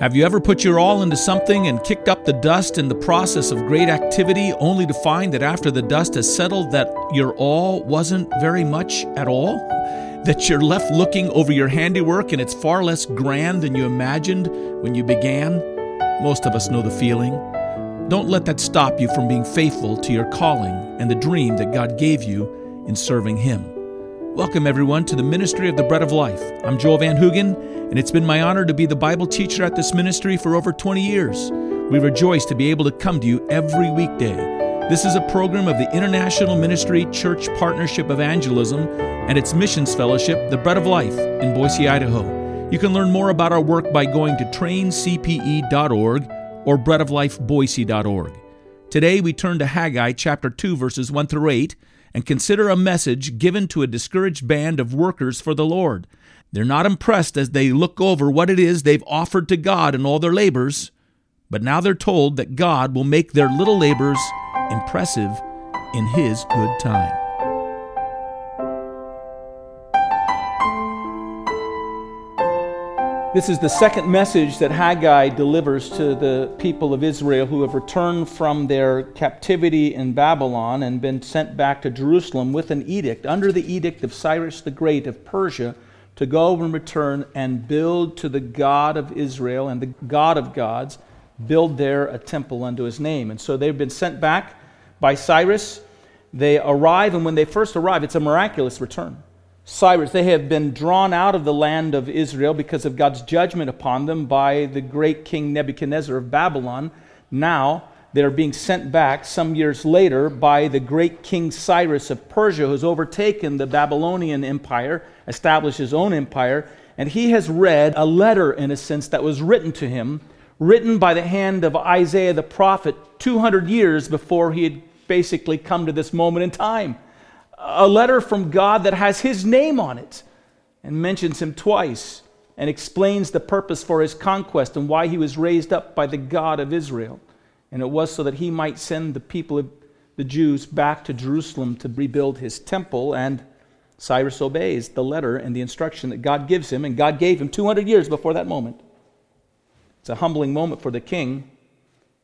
Have you ever put your all into something and kicked up the dust in the process of great activity only to find that after the dust has settled that your all wasn't very much at all? That you're left looking over your handiwork and it's far less grand than you imagined when you began? Most of us know the feeling. Don't let that stop you from being faithful to your calling and the dream that God gave you in serving Him. Welcome, everyone, to the Ministry of the Bread of Life. I'm Joel Van Hoogen, and it's been my honor to be the Bible teacher at this ministry for over 20 years. We rejoice to be able to come to you every weekday. This is a program of the International Ministry Church Partnership Evangelism and its missions fellowship, the Bread of Life, in Boise, Idaho. You can learn more about our work by going to traincpe.org or breadoflifeboise.org. Today we turn to Haggai chapter 2 verses 1 through 8 and consider a message given to a discouraged band of workers for the Lord. They're not impressed as they look over what it is they've offered to God in all their labors, but now they're told that God will make their little labors impressive in His good time. This is the second message that Haggai delivers to the people of Israel who have returned from their captivity in Babylon and been sent back to Jerusalem with an edict, under the edict of Cyrus the Great of Persia, to go and return and build to the God of Israel and the God of gods, build there a temple unto his name. And so they've been sent back by Cyrus. They arrive, and when they first arrive, it's a miraculous return. Cyrus, they have been drawn out of the land of Israel because of God's judgment upon them by the great king Nebuchadnezzar of Babylon. Now they're being sent back some years later by the great king Cyrus of Persia, who's overtaken the Babylonian empire, established his own empire, and he has read a letter, in a sense, that was written to him, written by the hand of Isaiah the prophet 200 years before he had basically come to this moment in time a letter from God that has his name on it and mentions him twice and explains the purpose for his conquest and why he was raised up by the God of Israel. And it was so that he might send the people of the Jews back to Jerusalem to rebuild his temple. And Cyrus obeys the letter and the instruction that God gives him, and God gave him 200 years before that moment. It's a humbling moment for the king.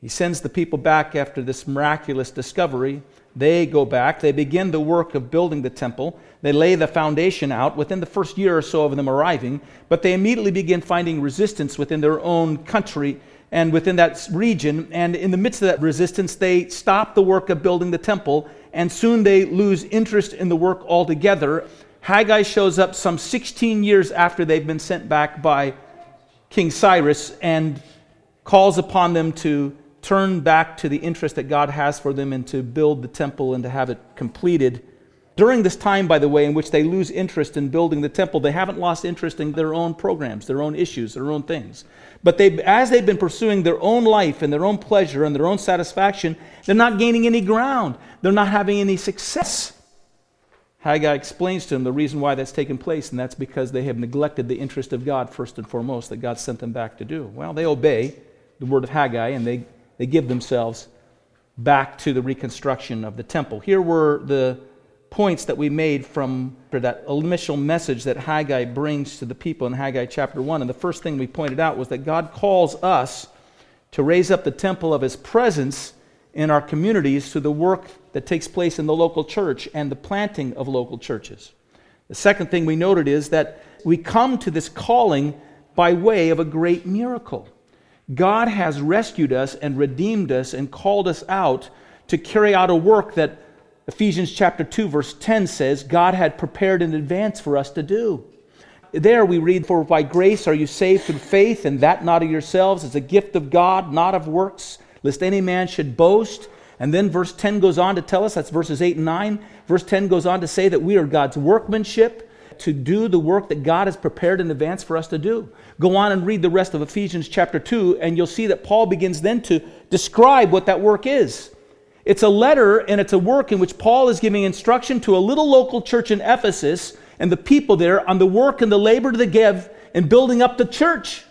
He sends the people back after this miraculous discovery. They go back, they begin the work of building the temple. They lay the foundation out within the first year or so of them arriving, but they immediately begin finding resistance within their own country and within that region. And in the midst of that resistance, they stop the work of building the temple, and soon they lose interest in the work altogether. Haggai shows up some 16 years after they've been sent back by King Cyrus and calls upon them to turn back to the interest that God has for them and to build the temple and to have it completed. During this time, by the way, in which they lose interest in building the temple, they haven't lost interest in their own programs, their own issues, their own things. But they, as they've been pursuing their own life and their own pleasure and their own satisfaction, they're not gaining any ground. They're not having any success. Haggai explains to them the reason why that's taken place, and that's because they have neglected the interest of God first and foremost that God sent them back to do. Well, they obey the word of Haggai and they they give themselves back to the reconstruction of the temple. Here were the points that we made from that initial message that Haggai brings to the people in Haggai chapter 1. And the first thing we pointed out was that God calls us to raise up the temple of his presence in our communities through the work that takes place in the local church and the planting of local churches. The second thing we noted is that we come to this calling by way of a great miracle. God has rescued us and redeemed us and called us out to carry out a work that Ephesians chapter 2 verse 10 says God had prepared in advance for us to do. There we read, For by grace are you saved through faith, and that not of yourselves, is a gift of God, not of works, lest any man should boast. And then verse 10 goes on to tell us, that's verses 8 and 9. Verse 10 goes on to say that we are God's workmanship to do the work that God has prepared in advance for us to do. Go on and read the rest of Ephesians chapter 2, and you'll see that Paul begins then to describe what that work is. It's a letter and it's a work in which Paul is giving instruction to a little local church in Ephesus and the people there on the work and the labor to give in building up the church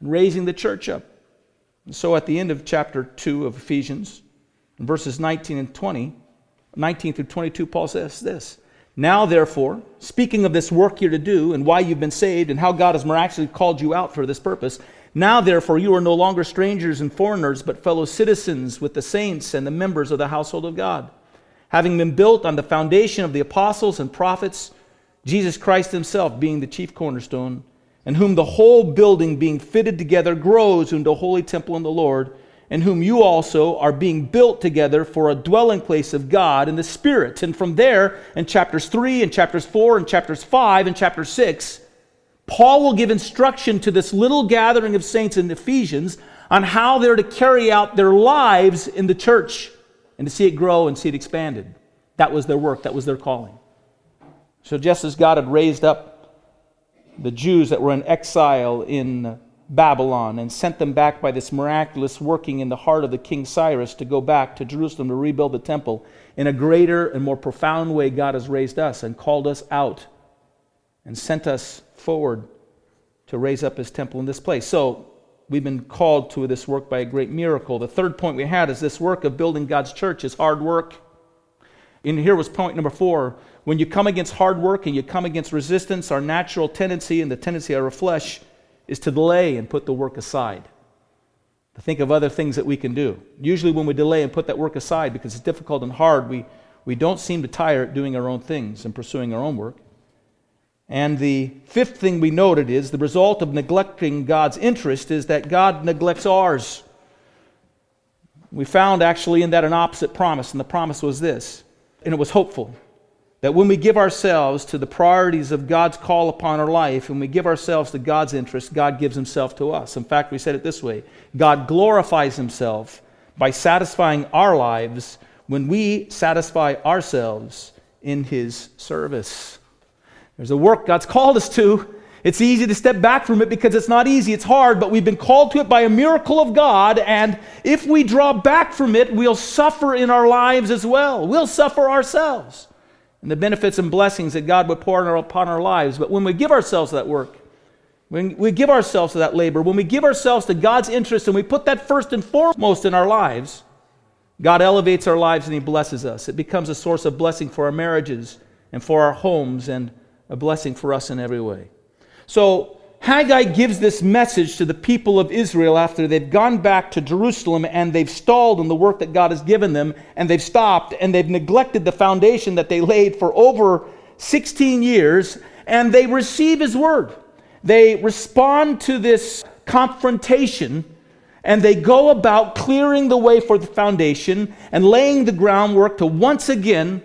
raising the church up. And so at the end of chapter 2 of Ephesians, verses 19 and 20, 19 through 22, Paul says this Now, therefore, speaking of this work you're to do and why you've been saved and how God has miraculously called you out for this purpose, now, therefore, you are no longer strangers and foreigners, but fellow citizens with the saints and the members of the household of God, having been built on the foundation of the apostles and prophets, Jesus Christ himself being the chief cornerstone, and whom the whole building being fitted together grows into a holy temple in the Lord in whom you also are being built together for a dwelling place of God in the Spirit. And from there, in chapters 3 and chapters 4 and chapters 5 and chapter 6, Paul will give instruction to this little gathering of saints in Ephesians on how they're to carry out their lives in the church and to see it grow and see it expanded. That was their work, that was their calling. So, just as God had raised up the Jews that were in exile in Babylon and sent them back by this miraculous working in the heart of the King Cyrus to go back to Jerusalem to rebuild the temple. In a greater and more profound way, God has raised us and called us out and sent us forward to raise up his temple in this place. So we've been called to this work by a great miracle. The third point we had is this work of building God's church is hard work. And here was point number four. When you come against hard work and you come against resistance, our natural tendency and the tendency of our flesh is to delay and put the work aside, to think of other things that we can do. Usually, when we delay and put that work aside because it's difficult and hard, we, we don't seem to tire at doing our own things and pursuing our own work. And the fifth thing we noted is the result of neglecting God's interest is that God neglects ours. We found actually in that an opposite promise, and the promise was this, and it was hopeful. That when we give ourselves to the priorities of God's call upon our life, and we give ourselves to God's interest, God gives Himself to us. In fact, we said it this way God glorifies Himself by satisfying our lives when we satisfy ourselves in His service. There's a work God's called us to. It's easy to step back from it because it's not easy, it's hard, but we've been called to it by a miracle of God, and if we draw back from it, we'll suffer in our lives as well. We'll suffer ourselves and the benefits and blessings that God would pour upon our lives. But when we give ourselves to that work, when we give ourselves to that labor, when we give ourselves to God's interest and we put that first and foremost in our lives, God elevates our lives and He blesses us. It becomes a source of blessing for our marriages and for our homes and a blessing for us in every way. So, Haggai gives this message to the people of Israel after they've gone back to Jerusalem and they've stalled in the work that God has given them and they've stopped and they've neglected the foundation that they laid for over 16 years and they receive his word. They respond to this confrontation and they go about clearing the way for the foundation and laying the groundwork to once again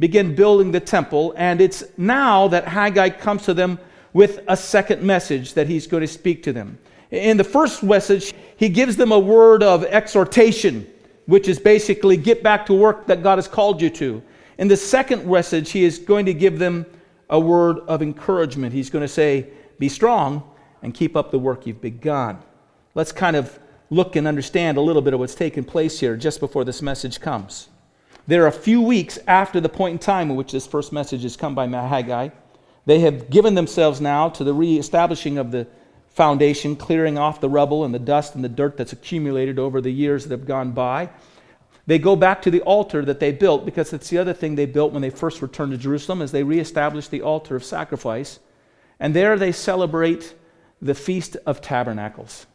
begin building the temple. And it's now that Haggai comes to them with a second message that he's going to speak to them. In the first message, he gives them a word of exhortation, which is basically get back to work that God has called you to. In the second message, he is going to give them a word of encouragement. He's going to say, Be strong and keep up the work you've begun. Let's kind of look and understand a little bit of what's taking place here just before this message comes. There are a few weeks after the point in time in which this first message has come by Haggai. They have given themselves now to the reestablishing of the foundation, clearing off the rubble and the dust and the dirt that's accumulated over the years that have gone by. They go back to the altar that they built because it's the other thing they built when they first returned to Jerusalem is they reestablished the altar of sacrifice. And there they celebrate the Feast of Tabernacles.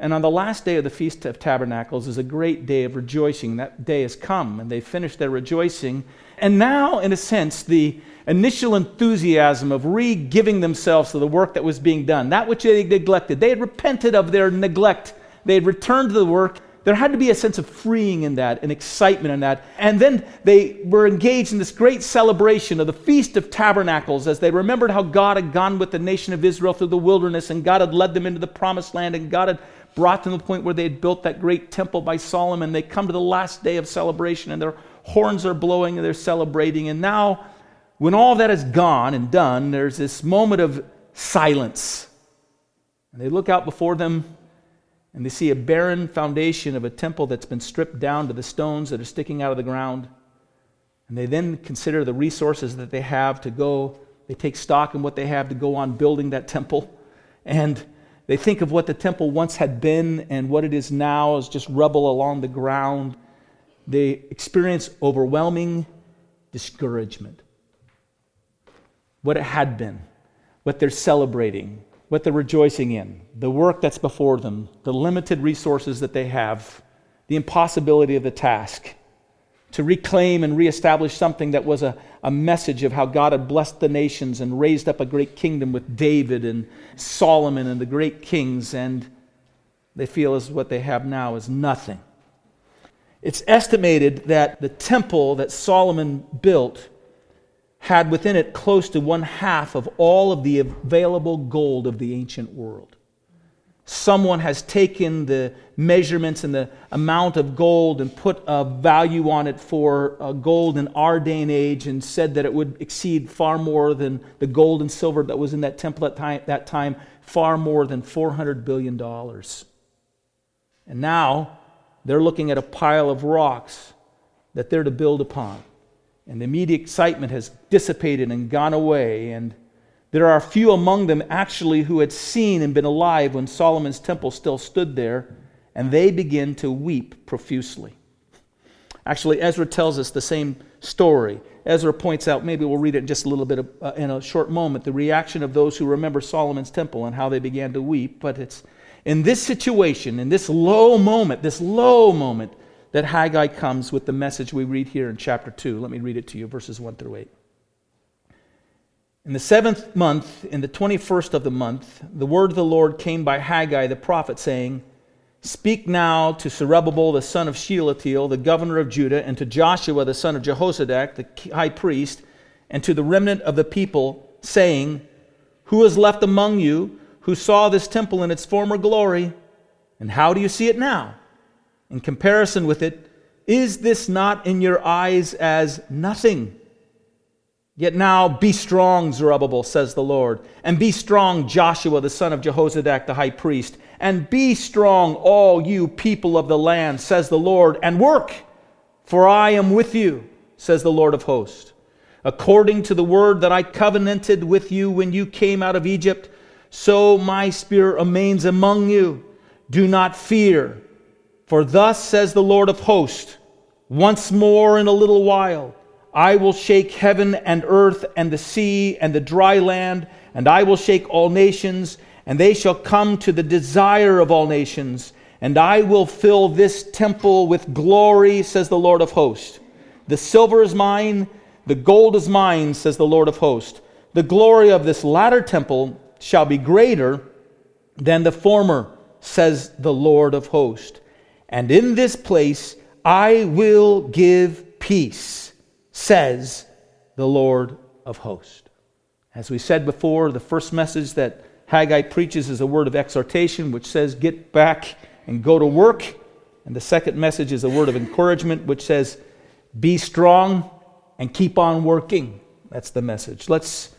And on the last day of the Feast of Tabernacles is a great day of rejoicing. That day has come, and they finished their rejoicing. And now, in a sense, the initial enthusiasm of re giving themselves to the work that was being done, that which they neglected. They had repented of their neglect, they had returned to the work. There had to be a sense of freeing in that, and excitement in that. And then they were engaged in this great celebration of the Feast of Tabernacles as they remembered how God had gone with the nation of Israel through the wilderness, and God had led them into the promised land, and God had brought to the point where they had built that great temple by Solomon. They come to the last day of celebration, and their horns are blowing, and they're celebrating. And now when all that is gone and done, there's this moment of silence. And they look out before them and they see a barren foundation of a temple that's been stripped down to the stones that are sticking out of the ground. And they then consider the resources that they have to go, they take stock in what they have to go on building that temple. And they think of what the temple once had been and what it is now as just rubble along the ground. They experience overwhelming discouragement. what it had been, what they're celebrating, what they're rejoicing in, the work that's before them, the limited resources that they have, the impossibility of the task to reclaim and reestablish something that was a, a message of how God had blessed the nations and raised up a great kingdom with David and Solomon and the great kings, and they feel as what they have now is nothing. It's estimated that the temple that Solomon built had within it close to one half of all of the available gold of the ancient world someone has taken the measurements and the amount of gold and put a value on it for uh, gold in our day and age and said that it would exceed far more than the gold and silver that was in that temple at time, that time, far more than $400 billion. And now they're looking at a pile of rocks that they're to build upon. And the immediate excitement has dissipated and gone away. And there are few among them actually who had seen and been alive when Solomon's temple still stood there, and they begin to weep profusely. Actually, Ezra tells us the same story. Ezra points out, maybe we'll read it in just a little bit of, uh, in a short moment, the reaction of those who remember Solomon's temple and how they began to weep. But it's in this situation, in this low moment, this low moment, that Haggai comes with the message we read here in chapter 2. Let me read it to you, verses 1 through 8. In the seventh month, in the 21st of the month, the word of the Lord came by Haggai the prophet, saying, Speak now to Zerubbabel the son of Shealtiel, the governor of Judah, and to Joshua the son of Jehozadak, the high priest, and to the remnant of the people, saying, Who is left among you who saw this temple in its former glory? And how do you see it now? In comparison with it, is this not in your eyes as nothing? Yet now be strong, Zerubbabel, says the Lord, and be strong, Joshua, the son of Jehozadak, the high priest, and be strong, all you people of the land, says the Lord, and work, for I am with you, says the Lord of hosts. According to the word that I covenanted with you when you came out of Egypt, so my spirit remains among you. Do not fear, for thus says the Lord of hosts, once more in a little while, I will shake heaven and earth and the sea and the dry land, and I will shake all nations, and they shall come to the desire of all nations. And I will fill this temple with glory, says the Lord of hosts. The silver is mine, the gold is mine, says the Lord of hosts. The glory of this latter temple shall be greater than the former, says the Lord of hosts. And in this place I will give peace says the Lord of hosts. As we said before, the first message that Haggai preaches is a word of exhortation, which says, Get back and go to work. And the second message is a word of encouragement, which says, Be strong and keep on working. That's the message. Let's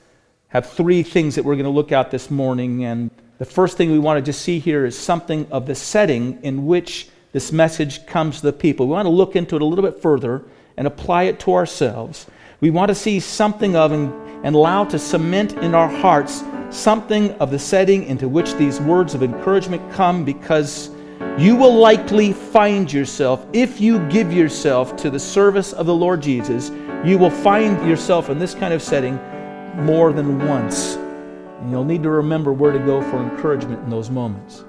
have three things that we're going to look at this morning. And the first thing we want to just see here is something of the setting in which this message comes to the people. We want to look into it a little bit further and apply it to ourselves. We want to see something of and, and allow to cement in our hearts something of the setting into which these words of encouragement come because you will likely find yourself, if you give yourself to the service of the Lord Jesus, you will find yourself in this kind of setting more than once. And you'll need to remember where to go for encouragement in those moments.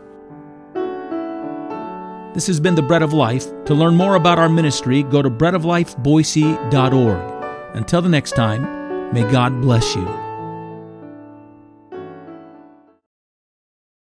This has been the Bread of Life. To learn more about our ministry, go to breadoflifeboise.org. Until the next time, may God bless you.